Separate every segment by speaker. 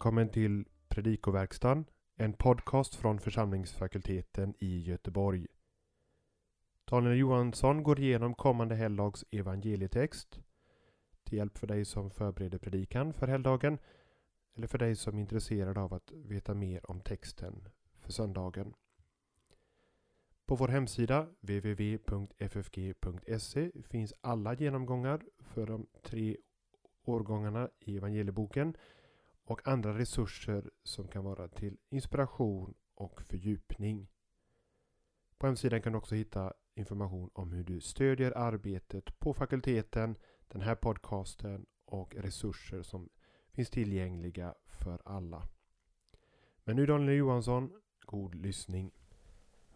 Speaker 1: välkommen till Predikoverkstan, en podcast från församlingsfakulteten i Göteborg. Daniel Johansson går igenom kommande helgdags evangelietext till hjälp för dig som förbereder predikan för helgdagen eller för dig som är intresserad av att veta mer om texten för söndagen. På vår hemsida www.ffg.se finns alla genomgångar för de tre årgångarna i evangelieboken och andra resurser som kan vara till inspiration och fördjupning. På hemsidan kan du också hitta information om hur du stödjer arbetet på fakulteten, den här podcasten och resurser som finns tillgängliga för alla. Men nu Daniel Johansson, god lyssning.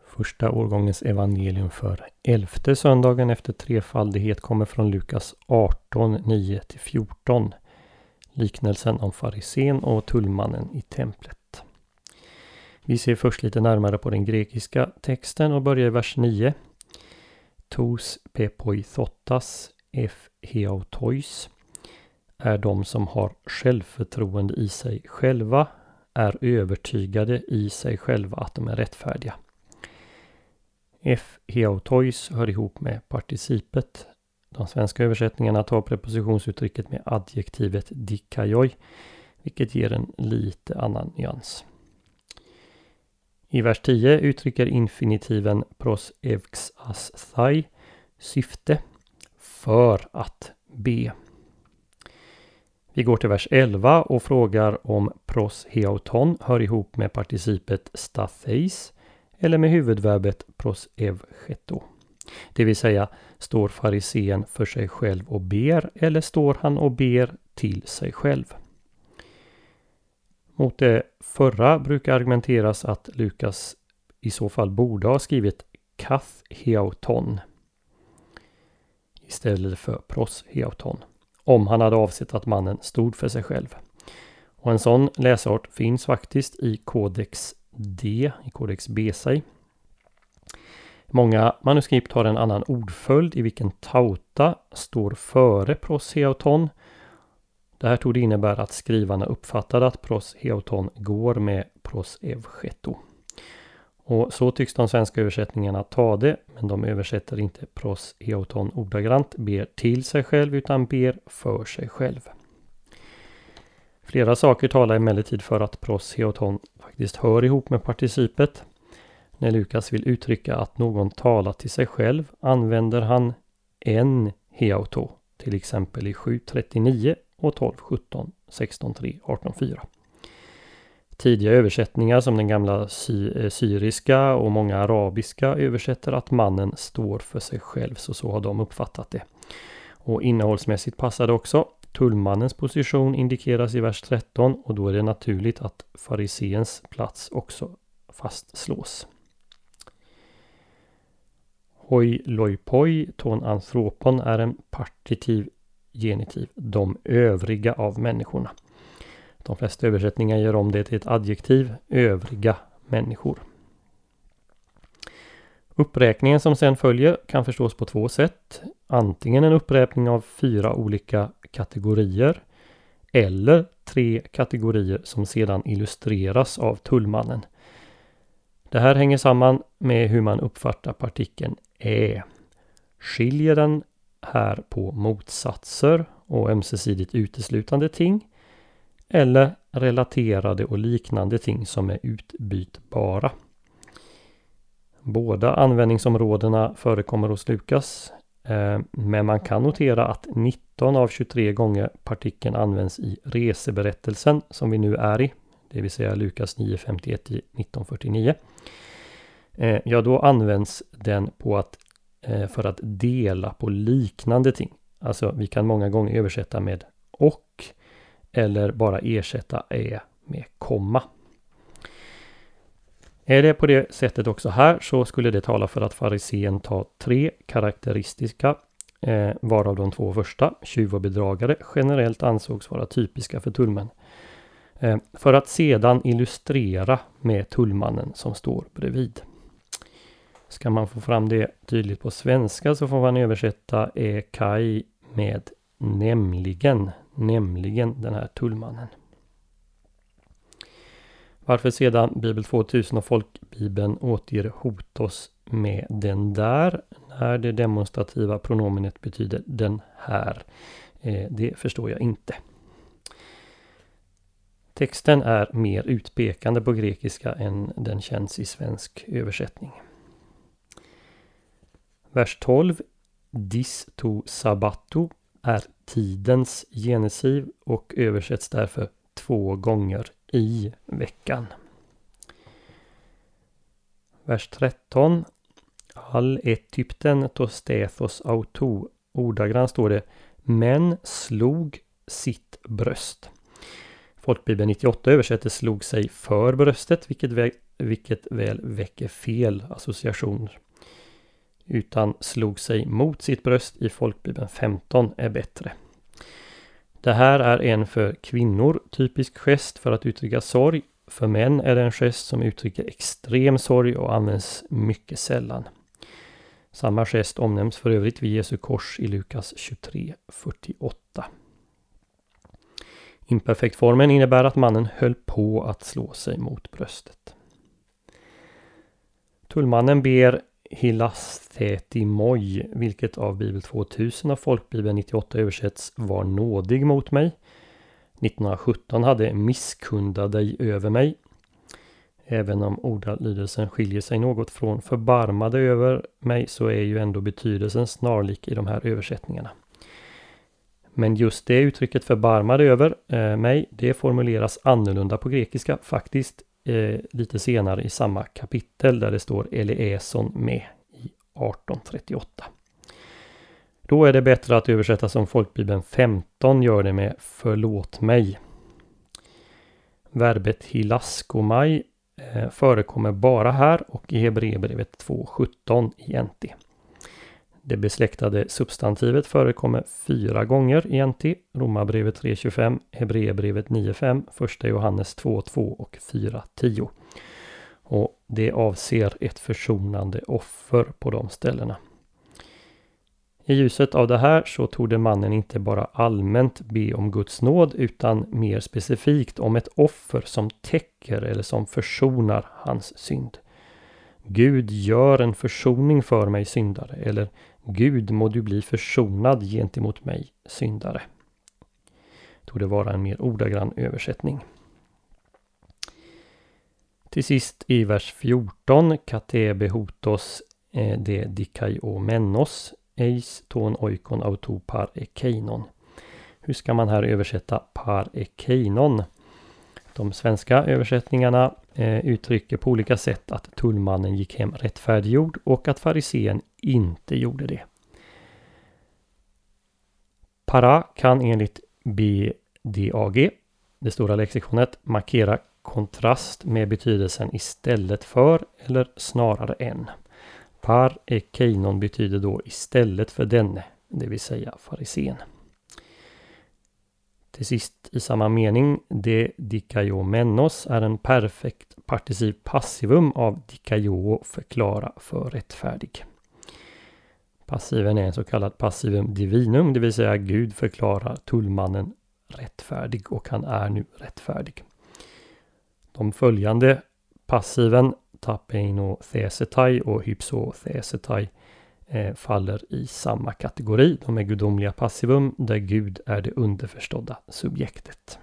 Speaker 2: Första årgångens evangelium för elfte söndagen efter trefaldighet kommer från Lukas 18, 9-14. Liknelsen om farisén och tullmannen i templet. Vi ser först lite närmare på den grekiska texten och börjar i vers 9. Tos pepoithotas f heautois är de som har självförtroende i sig själva, är övertygade i sig själva att de är rättfärdiga. F. Heautois hör ihop med participet. De svenska översättningarna tar prepositionsuttrycket med adjektivet dikajoj, vilket ger en lite annan nyans. I vers 10 uttrycker infinitiven pros evx as thai syfte för att be. Vi går till vers 11 och frågar om pros heauton hör ihop med participet statheis eller med huvudverbet pros evcheto. Det vill säga, står farisén för sig själv och ber eller står han och ber till sig själv? Mot det förra brukar argumenteras att Lukas i så fall borde ha skrivit kathheauton istället för prosheauton om han hade avsett att mannen stod för sig själv. Och en sån läsart finns faktiskt i Codex D, i kodex Besai. Många manuskript har en annan ordföljd i vilken tauta står före proseoton. Det här tog innebära att skrivarna uppfattade att proseoton går med prosevcheto. Och så tycks de svenska översättningarna ta det, men de översätter inte proseoton ordagrant, ber till sig själv, utan ber för sig själv. Flera saker talar emellertid för att proseoton faktiskt hör ihop med participet. När Lukas vill uttrycka att någon talar till sig själv använder han en heauto, till exempel i 7.39 och 12.17, 16.3, 18.4. Tidiga översättningar som den gamla sy eh, syriska och många arabiska översätter att mannen står för sig själv, så så har de uppfattat det. Och innehållsmässigt passar det också. Tullmannens position indikeras i vers 13 och då är det naturligt att fariseens plats också fastslås. Hoi loipoi ton anthropon är en partitiv genitiv, de övriga av människorna. De flesta översättningar gör om det till ett adjektiv, övriga människor. Uppräkningen som sedan följer kan förstås på två sätt. Antingen en uppräkning av fyra olika kategorier eller tre kategorier som sedan illustreras av tullmannen. Det här hänger samman med hur man uppfattar partikeln är. Skiljer den här på motsatser och ömsesidigt uteslutande ting eller relaterade och liknande ting som är utbytbara. Båda användningsområdena förekommer hos Lukas, eh, men man kan notera att 19 av 23 gånger partikeln används i reseberättelsen som vi nu är i, det vill säga Lukas 9.51 1949. Eh, ja, då används den på att, eh, för att dela på liknande ting. Alltså, vi kan många gånger översätta med och eller bara ersätta ä med komma. Är det på det sättet också här så skulle det tala för att farisén tar tre karaktäristiska eh, varav de två första, tjuv och bedragare, generellt ansågs vara typiska för tullmän. Eh, för att sedan illustrera med tullmannen som står bredvid. Ska man få fram det tydligt på svenska så får man översätta ekai med nämligen, nämligen den här tullmannen. Varför sedan Bibel 2000 och Folkbibeln återger hotos med den där när det demonstrativa pronomenet betyder den här. Eh, det förstår jag inte. Texten är mer utpekande på grekiska än den känns i svensk översättning. Vers 12 Dis to sabato är tidens genesiv och översätts därför två gånger i veckan. Vers 13 All etypten tostethos auto. Ordagrant står det Men slog sitt bröst. Folkbibeln 98 översätter slog sig för bröstet vilket, väl, vilket väl väcker fel associationer. Utan slog sig mot sitt bröst i Folkbibeln 15 är bättre. Det här är en för kvinnor typisk gest för att uttrycka sorg. För män är det en gest som uttrycker extrem sorg och används mycket sällan. Samma gest omnämns för övrigt vid Jesu kors i Lukas 23.48. Imperfektformen innebär att mannen höll på att slå sig mot bröstet. Tullmannen ber Hilasthetimoi, vilket av Bibel 2000 av Folkbibeln 98 översätts var nådig mot mig. 1917 hade misskunda dig över mig. Även om ordalydelsen skiljer sig något från förbarmade över mig så är ju ändå betydelsen snarlik i de här översättningarna. Men just det uttrycket förbarmade över eh, mig, det formuleras annorlunda på grekiska faktiskt eh, lite senare i samma kapitel där det står Eliason med i 1838. Då är det bättre att översätta som folkbibeln 15 gör det med förlåt mig. Verbet hilaskomai eh, förekommer bara här och i Hebreerbrevet 2.17 i NT. Det besläktade substantivet förekommer fyra gånger i NT. Romarbrevet 3.25, Hebreerbrevet 9.5, Första Johannes 2.2 och 4.10. Och det avser ett försonande offer på de ställena. I ljuset av det här så torde mannen inte bara allmänt be om Guds nåd utan mer specifikt om ett offer som täcker eller som försonar hans synd. Gud gör en försoning för mig syndare eller Gud må du bli försonad gentemot mig syndare. Tog det vara en mer ordagrann översättning. Till sist i vers 14 Katebe hotos eh, de dikai o mennos eis ton oikon auto par ekeinon. Hur ska man här översätta par ekeinon? De svenska översättningarna Eh, uttrycker på olika sätt att tullmannen gick hem rättfärdiggjord och att farisén inte gjorde det. Para kan enligt BDAG, det stora lexikonet, markera kontrast med betydelsen istället för eller snarare än. Par ekeinon betyder då istället för denne, det vill säga farisén. Till sist i samma mening, de dikaiomenos är en perfekt particiv passivum av dikaio förklara för rättfärdig. Passiven är en så kallad passivum divinum, det vill säga Gud förklarar tullmannen rättfärdig och han är nu rättfärdig. De följande passiven tapeino thesetai och hypso thesetai Eh, faller i samma kategori. De är gudomliga passivum där Gud är det underförstådda subjektet.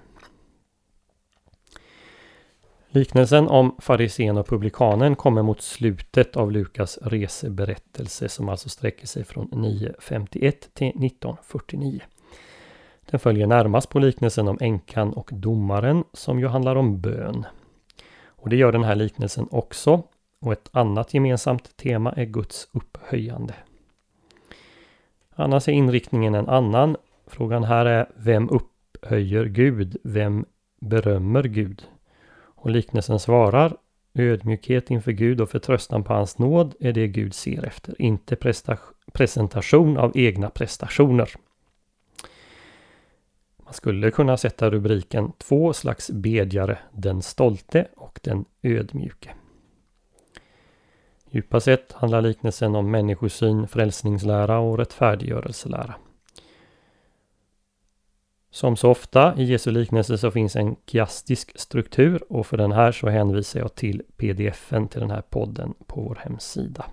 Speaker 2: Liknelsen om farisén och publikanen kommer mot slutet av Lukas reseberättelse som alltså sträcker sig från 951 till 1949. Den följer närmast på liknelsen om änkan och domaren som ju handlar om bön. Och det gör den här liknelsen också. Och ett annat gemensamt tema är Guds upphöjande. Annars är inriktningen en annan. Frågan här är Vem upphöjer Gud? Vem berömmer Gud? Och liknelsen svarar Ödmjukhet inför Gud och förtröstan på hans nåd är det Gud ser efter, inte presentation av egna prestationer. Man skulle kunna sätta rubriken Två slags bedjare, den stolte och den ödmjuke. Djupast sett handlar liknelsen om människosyn, frälsningslära och rättfärdiggörelselära. Som så ofta i Jesu liknelse så finns en kiastisk struktur och för den här så hänvisar jag till pdfen till den här podden på vår hemsida.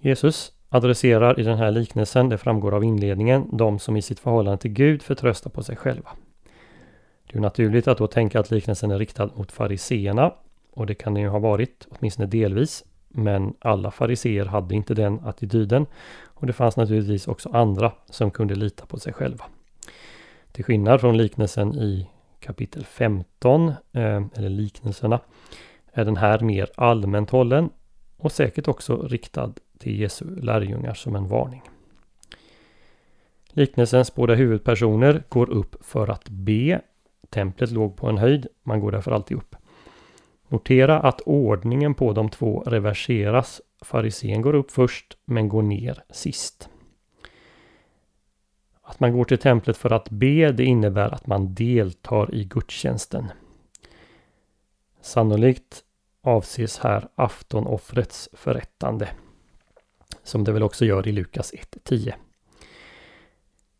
Speaker 2: Jesus adresserar i den här liknelsen, det framgår av inledningen, de som i sitt förhållande till Gud förtröstar på sig själva. Det är naturligt att då tänka att liknelsen är riktad mot fariseerna och det kan det ju ha varit, åtminstone delvis. Men alla fariseer hade inte den attityden och det fanns naturligtvis också andra som kunde lita på sig själva. Till skillnad från liknelsen i kapitel 15, eh, eller liknelserna, är den här mer allmänt hållen och säkert också riktad till Jesu lärjungar som en varning. Liknelsens båda huvudpersoner går upp för att be. Templet låg på en höjd, man går därför alltid upp. Notera att ordningen på de två reverseras. Farisén går upp först men går ner sist. Att man går till templet för att be det innebär att man deltar i gudstjänsten. Sannolikt avses här aftonoffrets förrättande. Som det väl också gör i Lukas 1.10.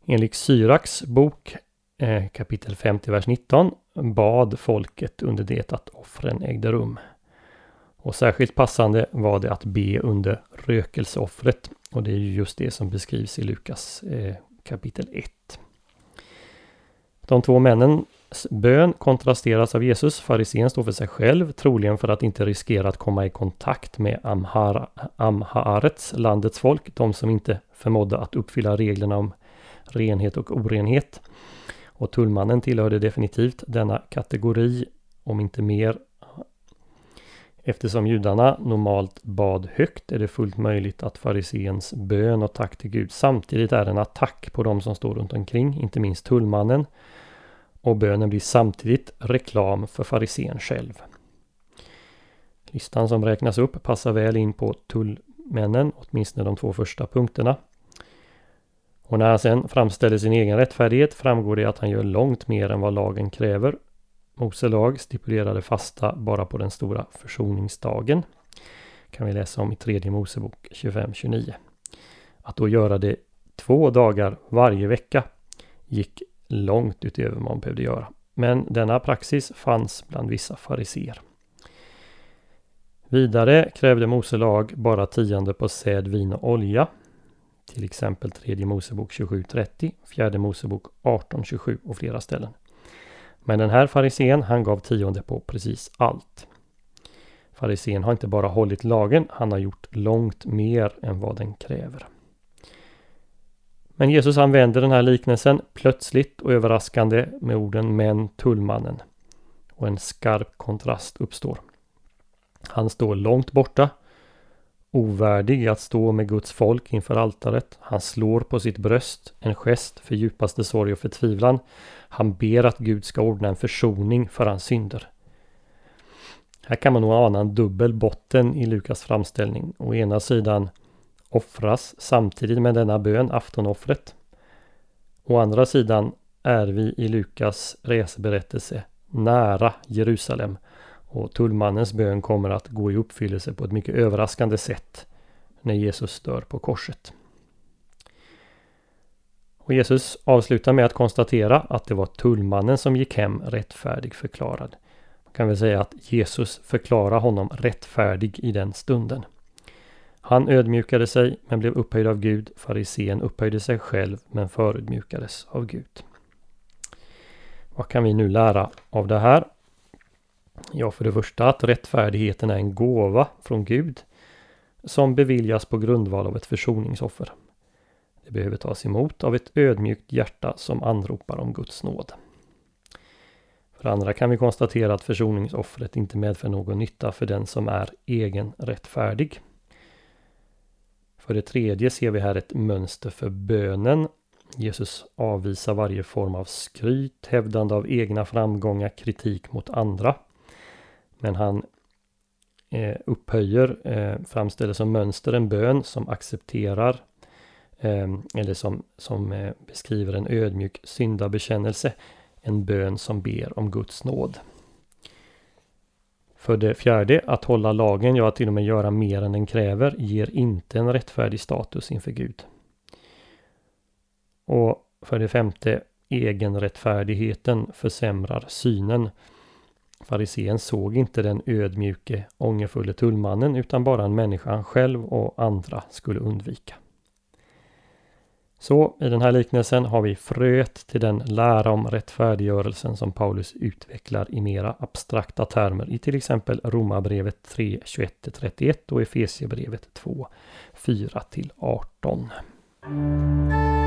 Speaker 2: Enligt Syraks bok Eh, kapitel 50, vers 19 bad folket under det att offren ägde rum. Och särskilt passande var det att be under rökelseoffret. Och det är ju just det som beskrivs i Lukas eh, kapitel 1. De två männens bön kontrasteras av Jesus. Farisén står för sig själv, troligen för att inte riskera att komma i kontakt med Amhar, Amhaarets, landets folk, de som inte förmådde att uppfylla reglerna om renhet och orenhet. Och tullmannen tillhörde definitivt denna kategori, om inte mer. Eftersom judarna normalt bad högt är det fullt möjligt att fariséns bön och tack till Gud samtidigt är en attack på de som står runt omkring, inte minst tullmannen. Och bönen blir samtidigt reklam för farisén själv. Listan som räknas upp passar väl in på tullmännen, åtminstone de två första punkterna. Och när han sen framställer sin egen rättfärdighet framgår det att han gör långt mer än vad lagen kräver. Mose lag stipulerade fasta bara på den stora försoningsdagen. Kan vi läsa om i tredje Mosebok 25-29. Att då göra det två dagar varje vecka gick långt utöver vad man behövde göra. Men denna praxis fanns bland vissa fariser. Vidare krävde Mose lag bara tionde på säd, vin och olja till exempel tredje Mosebok 27.30, fjärde Mosebok 18.27 och flera ställen. Men den här farisén han gav tionde på precis allt. Farisén har inte bara hållit lagen, han har gjort långt mer än vad den kräver. Men Jesus använder den här liknelsen plötsligt och överraskande med orden men tullmannen. Och en skarp kontrast uppstår. Han står långt borta ovärdig att stå med Guds folk inför altaret. Han slår på sitt bröst, en gest för djupaste sorg och förtvivlan. Han ber att Gud ska ordna en försoning för hans synder. Här kan man nog ana en dubbel botten i Lukas framställning. Å ena sidan offras samtidigt med denna bön aftonoffret. Å andra sidan är vi i Lukas reseberättelse nära Jerusalem och tullmannens bön kommer att gå i uppfyllelse på ett mycket överraskande sätt när Jesus dör på korset. Och Jesus avslutar med att konstatera att det var tullmannen som gick hem rättfärdig förklarad. Man kan väl säga att Jesus förklarar honom rättfärdig i den stunden. Han ödmjukade sig men blev upphöjd av Gud. Farisén upphöjde sig själv men förödmjukades av Gud. Vad kan vi nu lära av det här? Ja, för det första att rättfärdigheten är en gåva från Gud som beviljas på grundval av ett försoningsoffer. Det behöver tas emot av ett ödmjukt hjärta som anropar om Guds nåd. För det andra kan vi konstatera att försoningsoffret inte medför någon nytta för den som är egen rättfärdig. För det tredje ser vi här ett mönster för bönen. Jesus avvisar varje form av skryt, hävdande av egna framgångar, kritik mot andra. Men han eh, upphöjer, eh, framställer som mönster en bön som accepterar eh, eller som, som eh, beskriver en ödmjuk syndabekännelse. En bön som ber om Guds nåd. För det fjärde, att hålla lagen, ja till och med göra mer än den kräver, ger inte en rättfärdig status inför Gud. Och för det femte, egenrättfärdigheten försämrar synen. Farisén såg inte den ödmjuke, ångerfulle tullmannen utan bara en människa han själv och andra skulle undvika. Så i den här liknelsen har vi fröet till den lära om rättfärdiggörelsen som Paulus utvecklar i mera abstrakta termer i till exempel Romarbrevet 3, 21-31 och Efesierbrevet 2, 4-18.